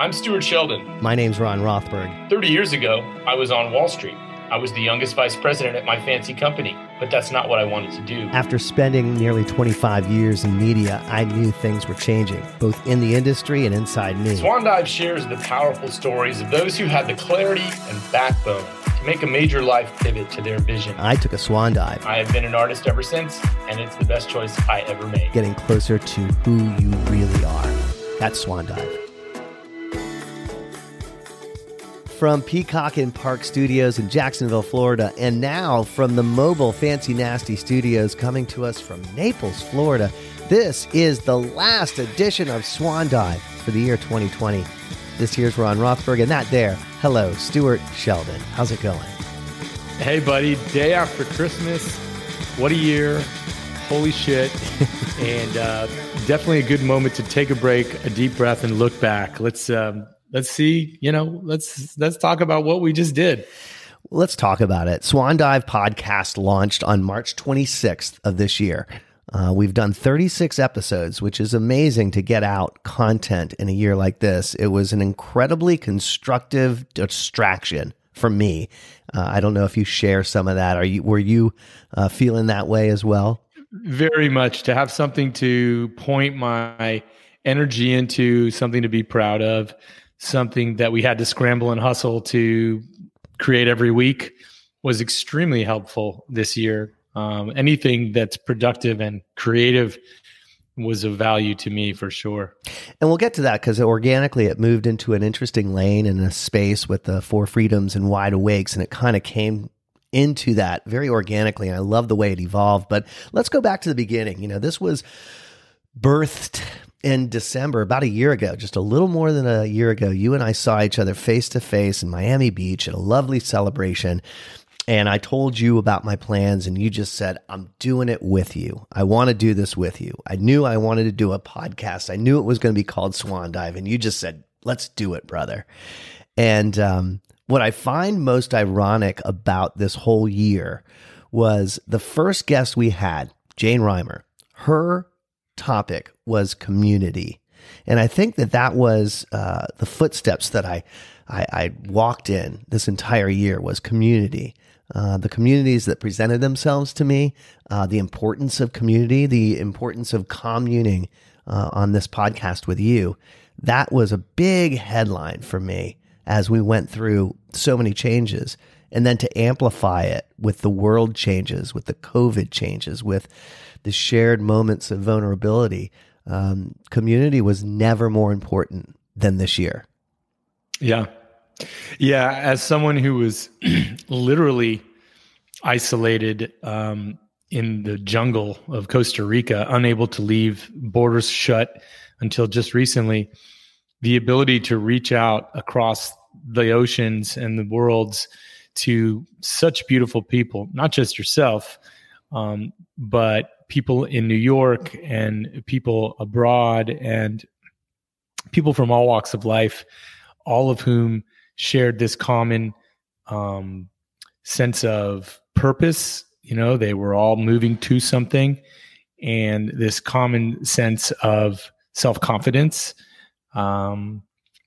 I'm Stuart Sheldon. My name's Ron Rothberg. 30 years ago, I was on Wall Street. I was the youngest vice president at my fancy company, but that's not what I wanted to do. After spending nearly 25 years in media, I knew things were changing, both in the industry and inside me. Swan Dive shares the powerful stories of those who had the clarity and backbone to make a major life pivot to their vision. I took a swan dive. I have been an artist ever since, and it's the best choice I ever made. Getting closer to who you really are. That's Swan Dive. From Peacock and Park Studios in Jacksonville, Florida, and now from the mobile Fancy Nasty Studios coming to us from Naples, Florida. This is the last edition of Swan Dive for the year 2020. This year's Ron Rothberg, and that there, hello, Stuart Sheldon. How's it going? Hey, buddy, day after Christmas. What a year. Holy shit. and uh, definitely a good moment to take a break, a deep breath, and look back. Let's um, let's see, you know, let's let's talk about what we just did. Let's talk about it. Swan Dive podcast launched on March 26th of this year. Uh, we've done 36 episodes, which is amazing to get out content in a year like this. It was an incredibly constructive distraction for me. Uh, I don't know if you share some of that. Are you were you uh, feeling that way as well? Very much to have something to point my energy into, something to be proud of something that we had to scramble and hustle to create every week was extremely helpful this year. Um, anything that's productive and creative was of value to me for sure. And we'll get to that because organically it moved into an interesting lane and a space with the four freedoms and wide awakes, and it kind of came into that very organically. And I love the way it evolved. But let's go back to the beginning. You know, this was birthed in December, about a year ago, just a little more than a year ago, you and I saw each other face to face in Miami Beach at a lovely celebration. And I told you about my plans, and you just said, I'm doing it with you. I want to do this with you. I knew I wanted to do a podcast. I knew it was going to be called Swan Dive. And you just said, Let's do it, brother. And um, what I find most ironic about this whole year was the first guest we had, Jane Reimer, her topic was community. And I think that that was uh, the footsteps that I, I, I, walked in this entire year was community. Uh, the communities that presented themselves to me, uh, the importance of community, the importance of communing uh, on this podcast with you. That was a big headline for me as we went through so many changes. And then to amplify it with the world changes, with the COVID changes, with the shared moments of vulnerability. Um, community was never more important than this year. Yeah. Yeah. As someone who was literally isolated um, in the jungle of Costa Rica, unable to leave, borders shut until just recently, the ability to reach out across the oceans and the worlds to such beautiful people, not just yourself, um, but people in New York and people abroad and people from all walks of life, all of whom shared this common um, sense of purpose. You know, they were all moving to something, and this common sense of self confidence. Um,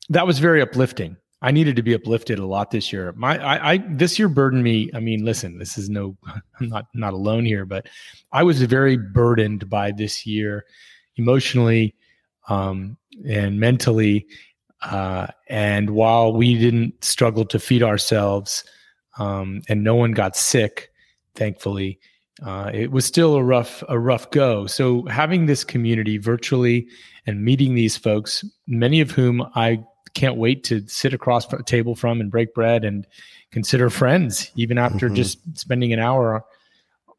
that was very uplifting. I needed to be uplifted a lot this year. My, I, I, this year burdened me. I mean, listen, this is no, I'm not, not alone here, but I was very burdened by this year, emotionally, um, and mentally. Uh, and while we didn't struggle to feed ourselves, um, and no one got sick, thankfully, uh, it was still a rough, a rough go. So having this community virtually and meeting these folks, many of whom I can't wait to sit across a table from and break bread and consider friends even after mm-hmm. just spending an hour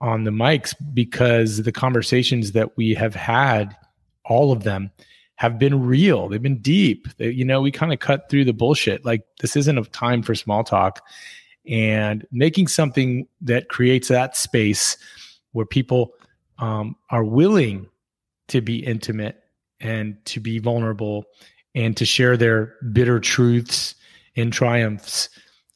on the mics because the conversations that we have had all of them have been real. They've been deep. They, you know we kind of cut through the bullshit. Like this isn't a time for small talk. And making something that creates that space where people um, are willing to be intimate and to be vulnerable and to share their bitter truths and triumphs.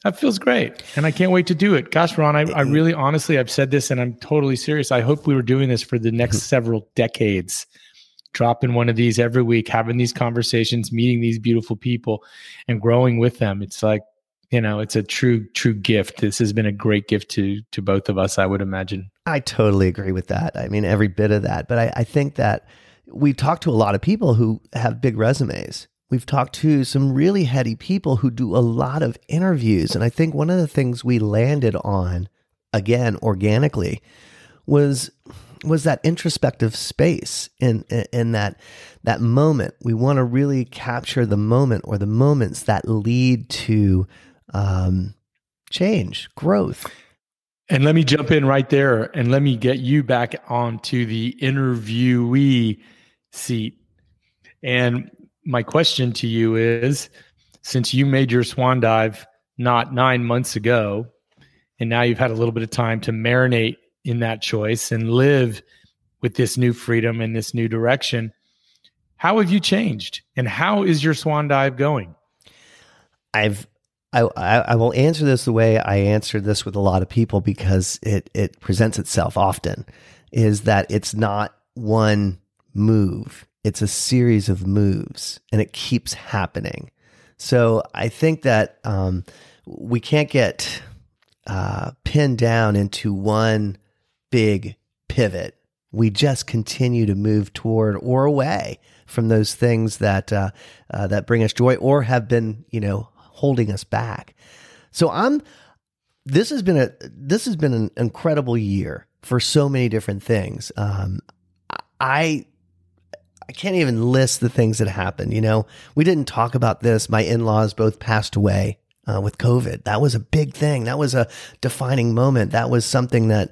That feels great. And I can't wait to do it. Gosh, Ron, I, I really honestly, I've said this and I'm totally serious. I hope we were doing this for the next several decades dropping one of these every week, having these conversations, meeting these beautiful people, and growing with them. It's like you know, it's a true true gift. This has been a great gift to to both of us, I would imagine. I totally agree with that. I mean, every bit of that. But I, I think that we talked to a lot of people who have big resumes. We've talked to some really heady people who do a lot of interviews. And I think one of the things we landed on, again, organically, was was that introspective space in, in, in that that moment. We want to really capture the moment or the moments that lead to um, change, growth. And let me jump in right there and let me get you back onto the interviewee seat. And my question to you is since you made your swan dive not nine months ago, and now you've had a little bit of time to marinate in that choice and live with this new freedom and this new direction, how have you changed? And how is your swan dive going? I've I, I will answer this the way I answer this with a lot of people because it it presents itself often is that it's not one move it's a series of moves and it keeps happening so I think that um, we can't get uh, pinned down into one big pivot we just continue to move toward or away from those things that uh, uh, that bring us joy or have been you know holding us back. So I'm this has been a this has been an incredible year for so many different things. Um, I I can't even list the things that happened. You know, we didn't talk about this. My in laws both passed away uh, with COVID. That was a big thing. That was a defining moment. That was something that,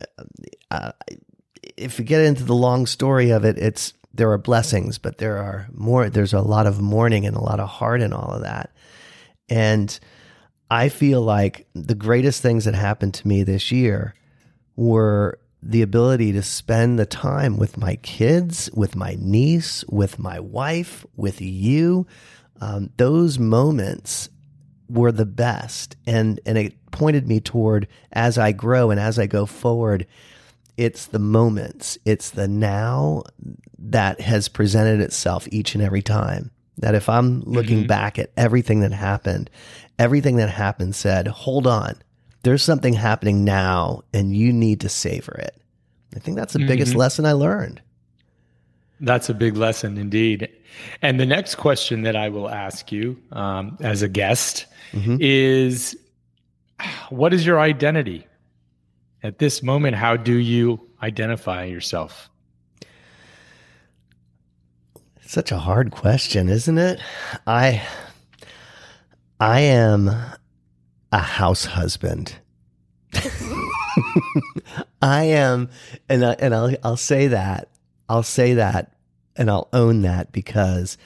uh, uh, if you get into the long story of it, it's there are blessings, but there are more. There's a lot of mourning and a lot of heart in all of that. And I feel like the greatest things that happened to me this year were the ability to spend the time with my kids, with my niece, with my wife, with you. Um, those moments were the best. And, and it pointed me toward as I grow and as I go forward, it's the moments, it's the now that has presented itself each and every time. That if I'm looking mm-hmm. back at everything that happened, everything that happened said, hold on, there's something happening now and you need to savor it. I think that's the mm-hmm. biggest lesson I learned. That's a big lesson indeed. And the next question that I will ask you um, as a guest mm-hmm. is what is your identity? At this moment, how do you identify yourself? Such a hard question, isn't it? I I am a house husband. I am and I, and I'll I'll say that. I'll say that and I'll own that because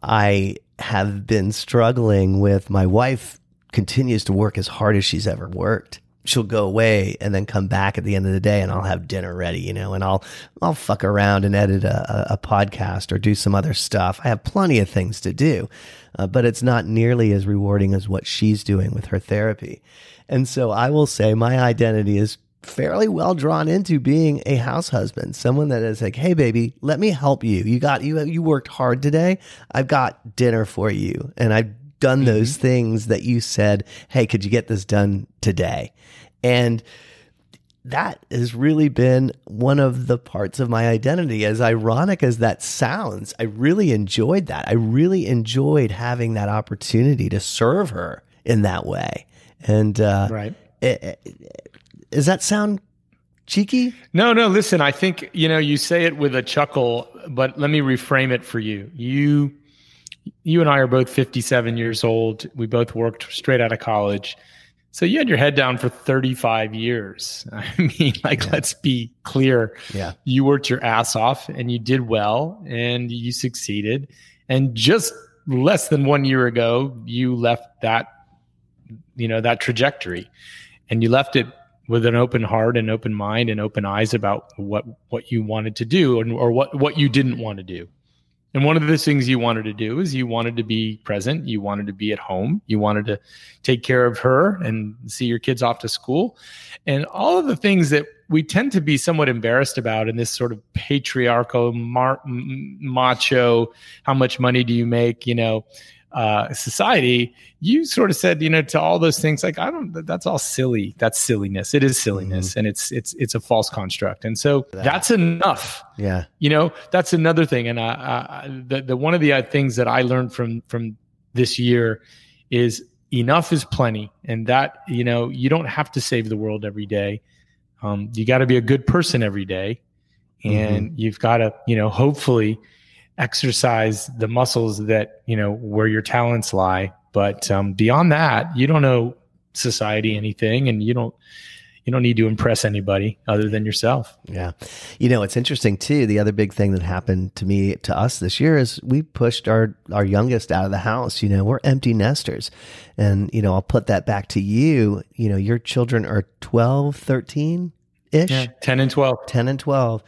I have been struggling with my wife continues to work as hard as she's ever worked she'll go away and then come back at the end of the day and I'll have dinner ready, you know, and I'll, I'll fuck around and edit a, a podcast or do some other stuff. I have plenty of things to do, uh, but it's not nearly as rewarding as what she's doing with her therapy. And so I will say my identity is fairly well drawn into being a house husband, someone that is like, "Hey baby, let me help you. You got you you worked hard today. I've got dinner for you." And I've done mm-hmm. those things that you said, "Hey, could you get this done today?" And that has really been one of the parts of my identity. As ironic as that sounds, I really enjoyed that. I really enjoyed having that opportunity to serve her in that way. And uh, right, it, it, does that sound cheeky? No, no. Listen, I think you know you say it with a chuckle, but let me reframe it for you. You, you and I are both fifty-seven years old. We both worked straight out of college so you had your head down for 35 years. I mean, like, yeah. let's be clear. Yeah. You worked your ass off and you did well and you succeeded. And just less than one year ago, you left that, you know, that trajectory and you left it with an open heart and open mind and open eyes about what, what you wanted to do and, or what, what you didn't want to do. And one of the things you wanted to do is you wanted to be present, you wanted to be at home, you wanted to take care of her and see your kids off to school. And all of the things that we tend to be somewhat embarrassed about in this sort of patriarchal mar- macho how much money do you make you know uh, society you sort of said you know to all those things like i don't that's all silly. That's silliness. It is silliness mm-hmm. and it's it's it's a false construct. And so that. that's enough. Yeah. You know that's another thing. And I, I, the, the one of the uh, things that i learned from from this year is enough is plenty. And that you know you don't have to save the world every day. Um, you got to be a good person every day, and mm-hmm. you've got to, you know, hopefully exercise the muscles that you know where your talents lie. But um, beyond that, you don't know society anything, and you don't you don't need to impress anybody other than yourself. Yeah. You know, it's interesting too. The other big thing that happened to me, to us this year is we pushed our, our youngest out of the house. You know, we're empty nesters. And, you know, I'll put that back to you. You know, your children are 12, 13 ish. Yeah, 10 and 12. 10 and 12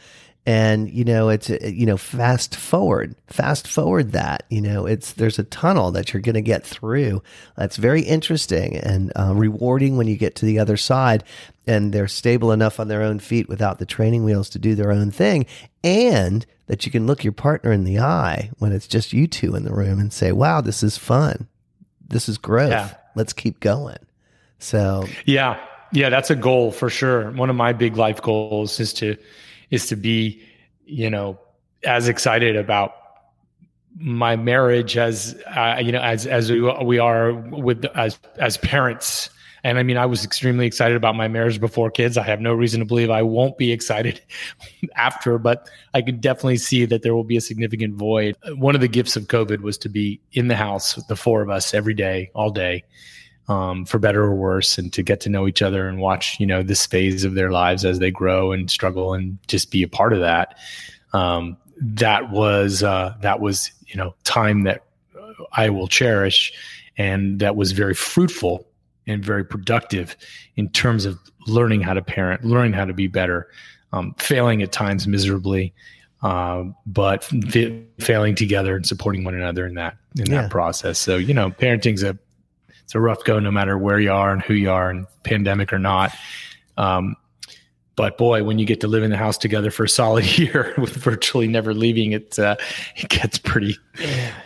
and you know it's uh, you know fast forward fast forward that you know it's there's a tunnel that you're going to get through that's very interesting and uh, rewarding when you get to the other side. And they're stable enough on their own feet without the training wheels to do their own thing. And that you can look your partner in the eye when it's just you two in the room and say wow this is fun. This is growth. Yeah. let's keep going. So yeah. Yeah that's a goal for sure. One of my big life goals is to is to be, you know, as excited about my marriage as uh, you know as as we, are with as as parents. And i mean i was extremely excited about my marriage before kids. I have no reason to believe i won't be excited after but i could definitely see that there will be a significant void. One of the gifts of covid was to be in the house the four of us every day all day um, for better or worse, and to get to know each other and watch, you know, this phase of their lives as they grow and struggle and just be a part of that. Um, that was uh, that was you know time that I will cherish, and that was very fruitful and very productive in terms of learning how to parent, learning how to be better, um, failing at times miserably, uh, but failing together and supporting one another in that in yeah. that process. So you know, parenting's a it's a rough go no matter where you are and who you are and pandemic or not. Um, but boy, when you get to live in the house together for a solid year with virtually never leaving, it uh, it gets pretty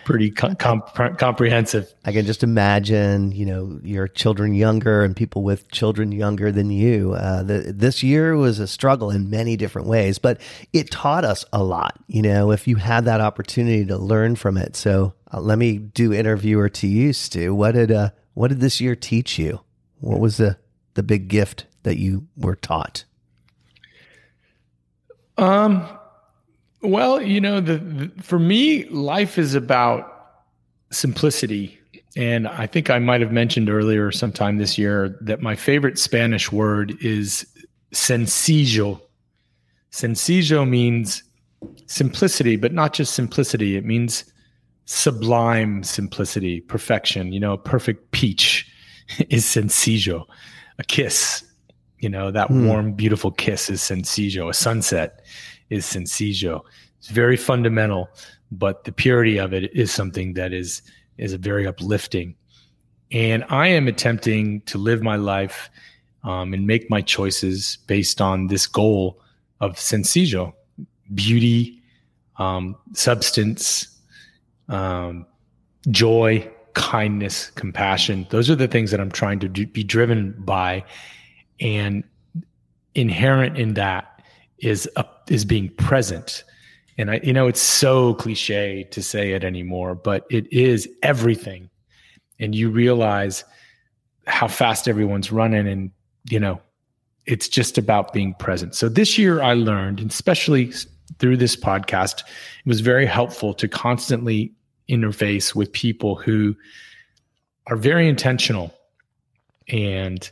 pretty com- comprehensive. I can just imagine, you know, your children younger and people with children younger than you. Uh, the, this year was a struggle in many different ways, but it taught us a lot. You know, if you had that opportunity to learn from it. So uh, let me do interviewer to you, Stu. What did uh, what did this year teach you? What was the the big gift that you were taught? Um, well, you know, the, the for me, life is about simplicity. And I think I might have mentioned earlier sometime this year that my favorite Spanish word is sencillo. Sencillo means simplicity, but not just simplicity. It means sublime simplicity, perfection. You know, a perfect peach is sencillo. A kiss, you know, that mm. warm, beautiful kiss is sencillo. A sunset is sencillo. It's very fundamental, but the purity of it is something that is is a very uplifting. And I am attempting to live my life um, and make my choices based on this goal of sencillo, beauty, um, substance, um, joy, kindness, compassion. Those are the things that I'm trying to do, be driven by, and inherent in that is a, is being present. And I, you know, it's so cliche to say it anymore, but it is everything. And you realize how fast everyone's running, and you know, it's just about being present. So this year, I learned, especially through this podcast, it was very helpful to constantly interface with people who are very intentional and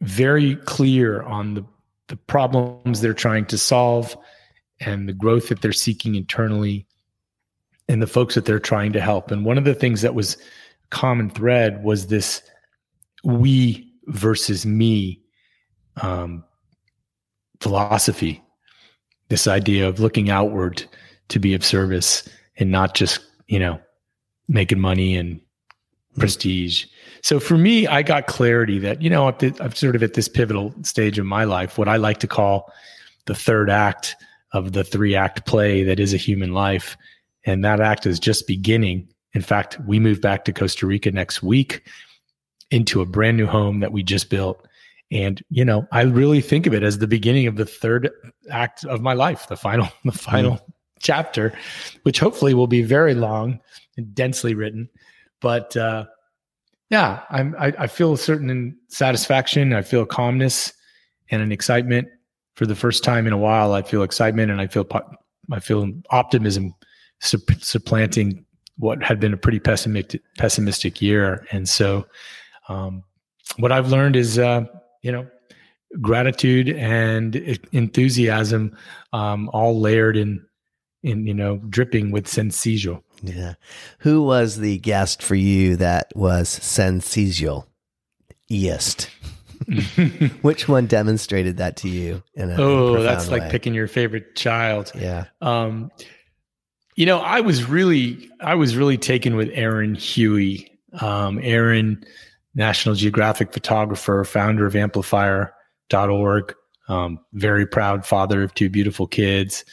very clear on the, the problems they're trying to solve and the growth that they're seeking internally and the folks that they're trying to help. And one of the things that was common thread was this we versus me um, philosophy, this idea of looking outward to be of service and not just you know, making money and prestige. So for me, I got clarity that, you know, I'm sort of at this pivotal stage of my life, what I like to call the third act of the three act play that is a human life. And that act is just beginning. In fact, we move back to Costa Rica next week into a brand new home that we just built. And, you know, I really think of it as the beginning of the third act of my life, the final, the final mm. Chapter, which hopefully will be very long and densely written. But, uh, yeah, I'm, I, I feel a certain satisfaction. I feel calmness and an excitement for the first time in a while. I feel excitement and I feel, I feel optimism supplanting what had been a pretty pessimistic, pessimistic year. And so, um, what I've learned is, uh, you know, gratitude and enthusiasm, um, all layered in, in, you know, dripping with sencillo. Yeah. Who was the guest for you that was sensational? East. Which one demonstrated that to you? In a, oh, that's way? like picking your favorite child. Yeah. Um, you know, I was really, I was really taken with Aaron Huey. Um, Aaron, National Geographic photographer, founder of Amplifier.org, um, very proud father of two beautiful kids.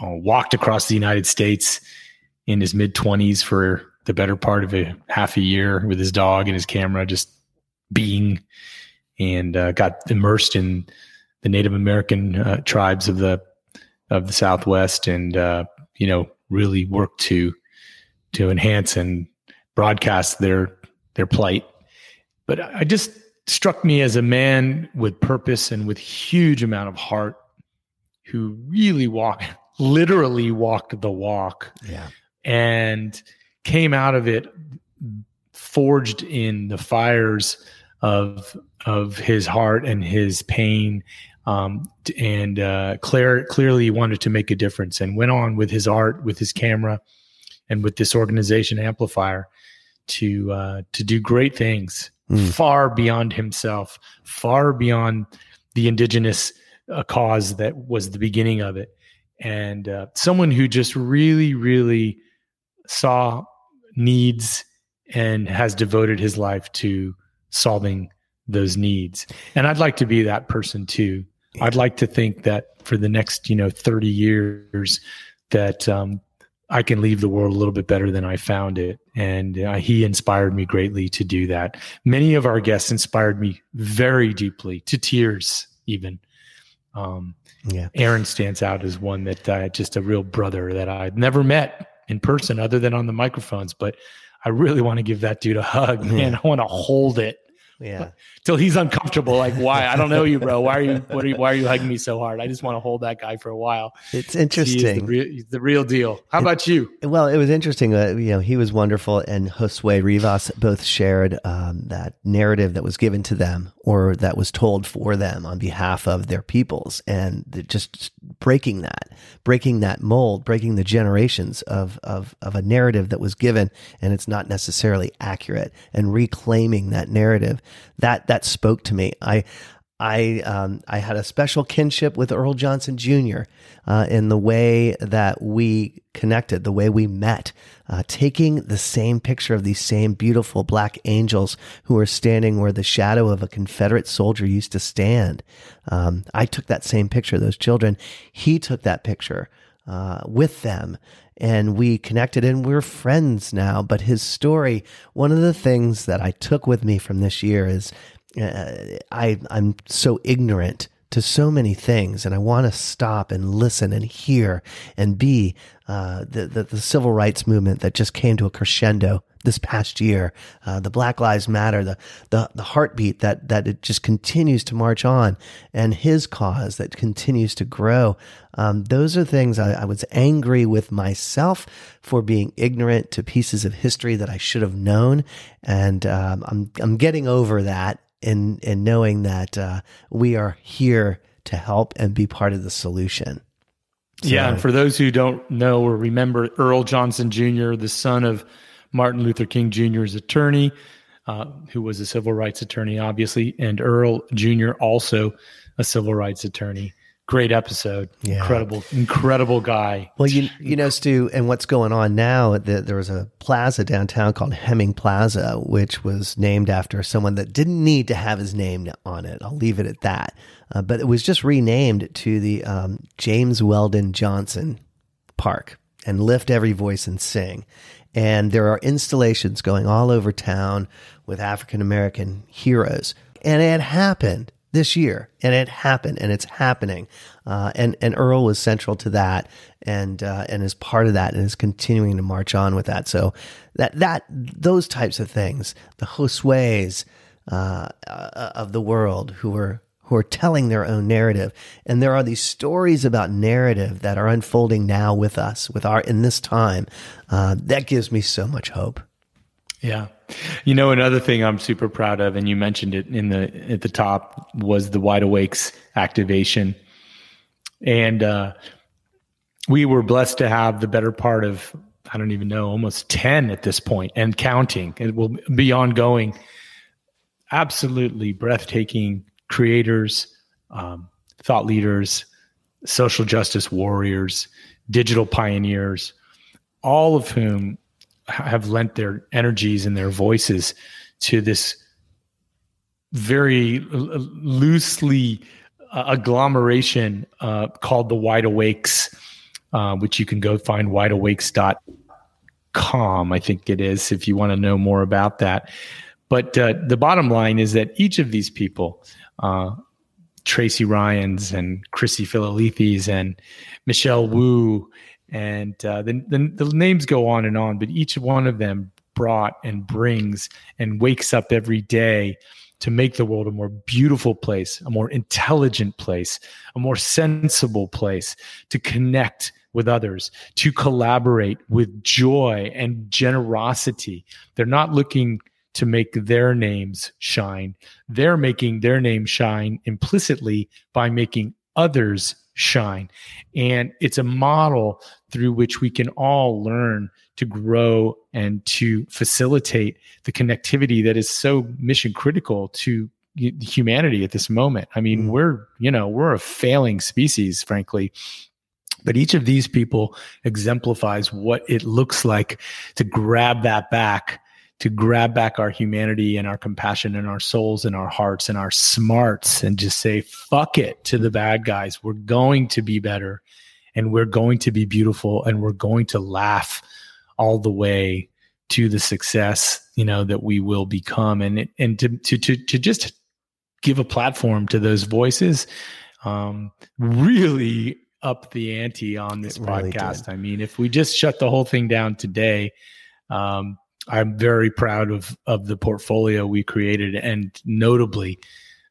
Uh, walked across the United States in his mid 20s for the better part of a half a year with his dog and his camera, just being, and uh, got immersed in the Native American uh, tribes of the of the Southwest, and uh, you know really worked to to enhance and broadcast their their plight. But I just struck me as a man with purpose and with huge amount of heart who really walked literally walked the walk. Yeah and came out of it forged in the fires of of his heart and his pain um, and uh, Claire clearly wanted to make a difference and went on with his art, with his camera, and with this organization amplifier to uh, to do great things mm. far beyond himself, far beyond the indigenous uh, cause that was the beginning of it, and uh, someone who just really, really saw needs and has devoted his life to solving those needs. And I'd like to be that person too. I'd like to think that for the next, you know, 30 years that um, I can leave the world a little bit better than I found it. And uh, he inspired me greatly to do that. Many of our guests inspired me very deeply to tears, even. Um, yeah. Aaron stands out as one that uh, just a real brother that I'd never met in person other than on the microphones. But I really want to give that dude a hug, man. I want to hold it. Yeah. Till he's uncomfortable. Like, why? I don't know you, bro. Why are you, what are you, why are you hugging me so hard? I just want to hold that guy for a while. It's interesting. The real, the, real, deal. How it, about you? Well, it was interesting. Uh, you know, he was wonderful and Josue Rivas both shared um, that narrative that was given to them or that was told for them on behalf of their peoples and just breaking that, breaking that mold, breaking the generations of, of, of a narrative that was given and it's not necessarily accurate and reclaiming that narrative that that spoke to me. I I um, I had a special kinship with Earl Johnson Jr. Uh, in the way that we connected, the way we met, uh, taking the same picture of these same beautiful black angels who were standing where the shadow of a Confederate soldier used to stand. Um, I took that same picture, those children. He took that picture uh, with them and we connected and we're friends now. But his story, one of the things that I took with me from this year is uh, I, I'm so ignorant to so many things, and I want to stop and listen and hear and be uh, the, the, the civil rights movement that just came to a crescendo this past year, uh, the Black Lives Matter, the, the the heartbeat that that it just continues to march on, and his cause that continues to grow. Um, those are things I, I, was angry with myself for being ignorant to pieces of history that I should have known, and um, I'm I'm getting over that in in knowing that uh, we are here to help and be part of the solution. So, yeah, and for those who don't know or remember, Earl Johnson Jr., the son of Martin Luther King Jr.'s attorney, uh, who was a civil rights attorney, obviously, and Earl Jr., also a civil rights attorney. Great episode. Yeah. Incredible, incredible guy. Well, you you know, Stu, and what's going on now? The, there was a plaza downtown called Hemming Plaza, which was named after someone that didn't need to have his name on it. I'll leave it at that. Uh, but it was just renamed to the um, James Weldon Johnson Park and lift every voice and sing. And there are installations going all over town with African American heroes. And it happened this year, and it happened, and it's happening. Uh, and and Earl was central to that, and uh, and is part of that, and is continuing to march on with that. So that that those types of things, the Josue's uh, uh, of the world who are who are telling their own narrative, and there are these stories about narrative that are unfolding now with us, with our in this time. Uh, that gives me so much hope. Yeah. You know, another thing I'm super proud of, and you mentioned it in the at the top, was the Wide Awakes activation, and uh, we were blessed to have the better part of I don't even know almost ten at this point and counting. It will be ongoing. Absolutely breathtaking creators, um, thought leaders, social justice warriors, digital pioneers, all of whom have lent their energies and their voices to this very loosely uh, agglomeration uh, called the Wide Awakes, uh, which you can go find wideawakes.com, I think it is, if you want to know more about that. But uh, the bottom line is that each of these people, uh, Tracy Ryans and Chrissy Philalethes and Michelle Wu and uh, the, the, the names go on and on, but each one of them brought and brings and wakes up every day to make the world a more beautiful place, a more intelligent place, a more sensible place, to connect with others, to collaborate with joy and generosity. They're not looking to make their names shine. They're making their name shine implicitly by making others shine. And it's a model through which we can all learn to grow and to facilitate the connectivity that is so mission critical to humanity at this moment. I mean, mm. we're, you know, we're a failing species, frankly. But each of these people exemplifies what it looks like to grab that back to grab back our humanity and our compassion and our souls and our hearts and our smarts and just say, fuck it to the bad guys. We're going to be better and we're going to be beautiful and we're going to laugh all the way to the success, you know, that we will become. And, and to, to, to, to just give a platform to those voices, um, really up the ante on this really podcast. Did. I mean, if we just shut the whole thing down today, um, I'm very proud of of the portfolio we created, and notably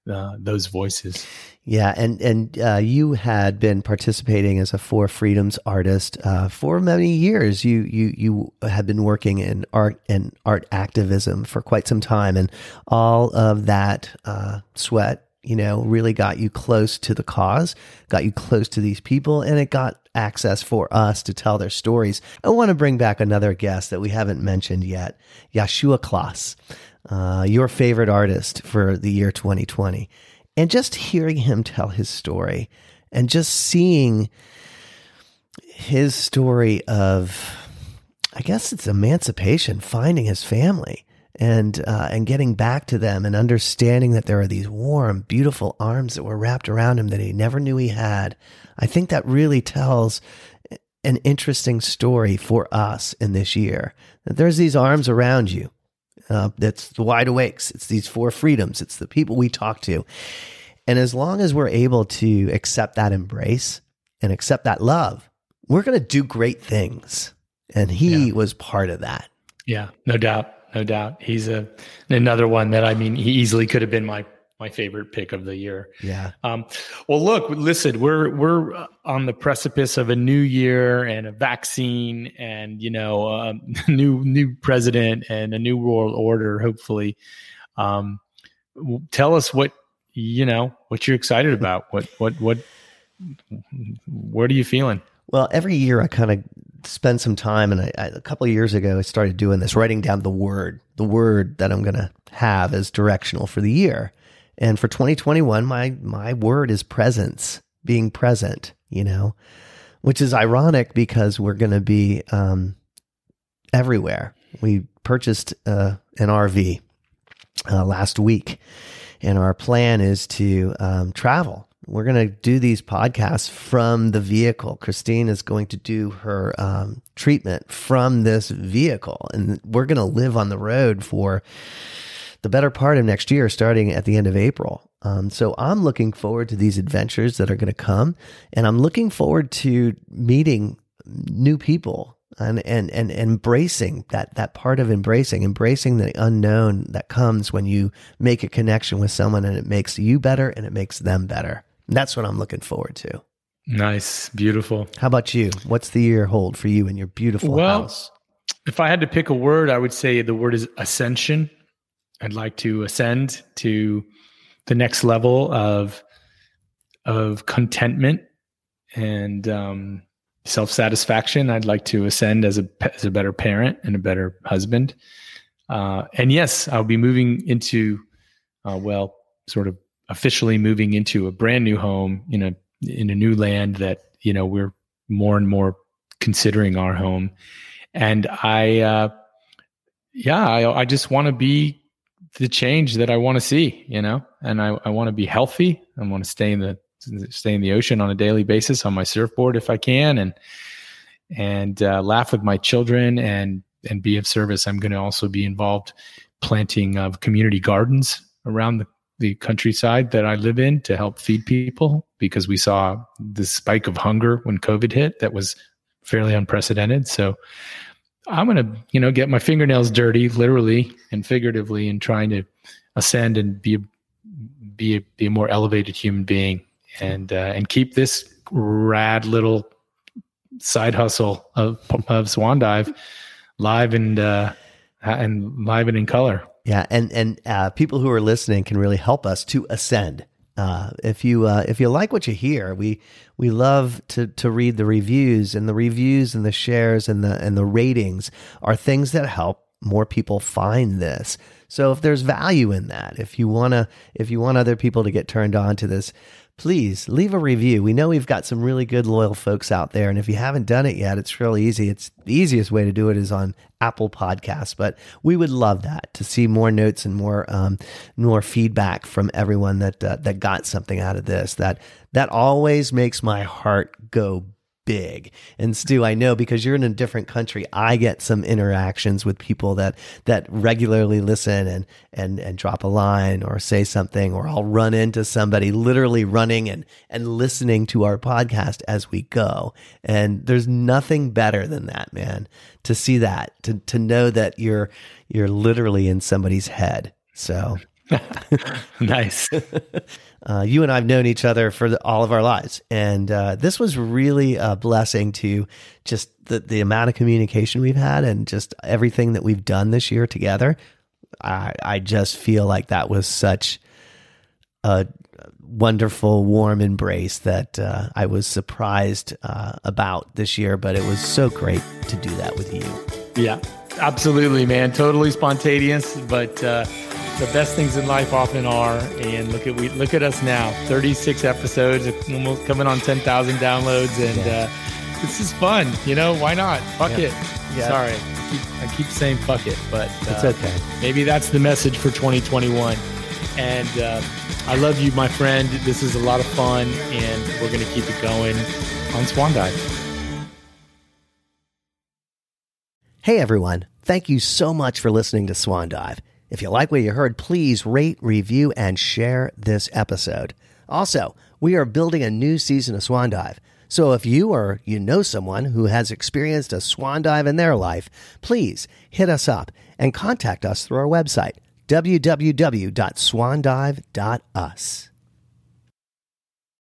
uh, those voices. Yeah, and and uh, you had been participating as a Four Freedoms artist uh, for many years. You you you had been working in art and art activism for quite some time, and all of that uh, sweat you know, really got you close to the cause, got you close to these people, and it got access for us to tell their stories. I want to bring back another guest that we haven't mentioned yet, Yashua Klos, uh, your favorite artist for the year 2020. And just hearing him tell his story and just seeing his story of, I guess it's emancipation, finding his family and uh, and getting back to them and understanding that there are these warm, beautiful arms that were wrapped around him that he never knew he had. I think that really tells an interesting story for us in this year. That there's these arms around you. Uh, that's the wide awakes. It's these four freedoms. It's the people we talk to. And as long as we're able to accept that embrace and accept that love, we're going to do great things. And he yeah. was part of that. Yeah, no doubt no doubt. He's a another one that I mean, he easily could have been my my favorite pick of the year. Yeah. Um, well, look, listen, we're we're on the precipice of a new year and a vaccine, and you know, a new new president and a new world order. Hopefully, um, tell us what you know what you're excited about. What what what what are you feeling? Well, every year I kind of spend some time, and I, I, a couple of years ago I started doing this, writing down the word, the word that I'm going to have as directional for the year. And for 2021, my my word is presence. being present, you know, which is ironic because we're going to be um, everywhere. We purchased uh, an RV uh, last week, and our plan is to um, travel. We're going to do these podcasts from the vehicle. Christine is going to do her um, treatment from this vehicle, and we're going to live on the road for the better part of next year, starting at the end of April. Um, so I'm looking forward to these adventures that are going to come, and I'm looking forward to meeting new people and, and and embracing that that part of embracing, embracing the unknown that comes when you make a connection with someone, and it makes you better and it makes them better. And that's what I'm looking forward to. Nice, beautiful. How about you? What's the year hold for you and your beautiful well, house? If I had to pick a word, I would say the word is ascension. I'd like to ascend to the next level of of contentment and um, self satisfaction. I'd like to ascend as a as a better parent and a better husband. Uh, and yes, I'll be moving into uh, well, sort of officially moving into a brand new home in a in a new land that you know we're more and more considering our home. And I, uh, yeah, I, I just want to be the change that I want to see, you know, and I, I want to be healthy. I want to stay in the stay in the ocean on a daily basis on my surfboard if I can, and and uh, laugh with my children and and be of service. I'm going to also be involved planting of community gardens around the, the countryside that I live in to help feed people because we saw the spike of hunger when COVID hit that was fairly unprecedented. So I'm going to, you know, get my fingernails dirty, literally and figuratively, in trying to ascend and be be a, be a more elevated human being, and uh, and keep this rad little side hustle of of Swan Dive live and uh, and live and in color. Yeah, and and uh, people who are listening can really help us to ascend. Uh, if you uh, if you like what you hear, we we love to to read the reviews, and the reviews and the shares and the and the ratings are things that help more people find this. So if there's value in that, if you wanna if you want other people to get turned on to this, please leave a review. We know we've got some really good, loyal folks out there. And if you haven't done it yet, it's really easy. It's the easiest way to do it is on Apple Podcasts. But we would love that to see more notes and more, um, more feedback from everyone that, uh, that got something out of this. That, that always makes my heart go big. And Stu, I know because you're in a different country, I get some interactions with people that that regularly listen and and and drop a line or say something or I'll run into somebody literally running and and listening to our podcast as we go. And there's nothing better than that, man. To see that, to to know that you're you're literally in somebody's head. So nice. Uh, you and I've known each other for the, all of our lives, and uh, this was really a blessing to just the the amount of communication we've had and just everything that we've done this year together. I I just feel like that was such a wonderful, warm embrace that uh, I was surprised uh, about this year, but it was so great to do that with you. Yeah, absolutely, man. Totally spontaneous, but uh, the best things in life often are. And look at we look at us now, 36 episodes, almost coming on 10,000 downloads, and uh, this is fun. You know, why not? Fuck yeah. it. Yeah. Sorry, I keep, I keep, saying fuck it, but uh, it's okay. Maybe that's the message for 2021. And uh, I love you, my friend. This is a lot of fun, and we're going to keep it going on Swan Dive. Hey everyone, thank you so much for listening to Swan Dive. If you like what you heard, please rate, review, and share this episode. Also, we are building a new season of Swan Dive. So if you or you know someone who has experienced a swan dive in their life, please hit us up and contact us through our website, www.swandive.us.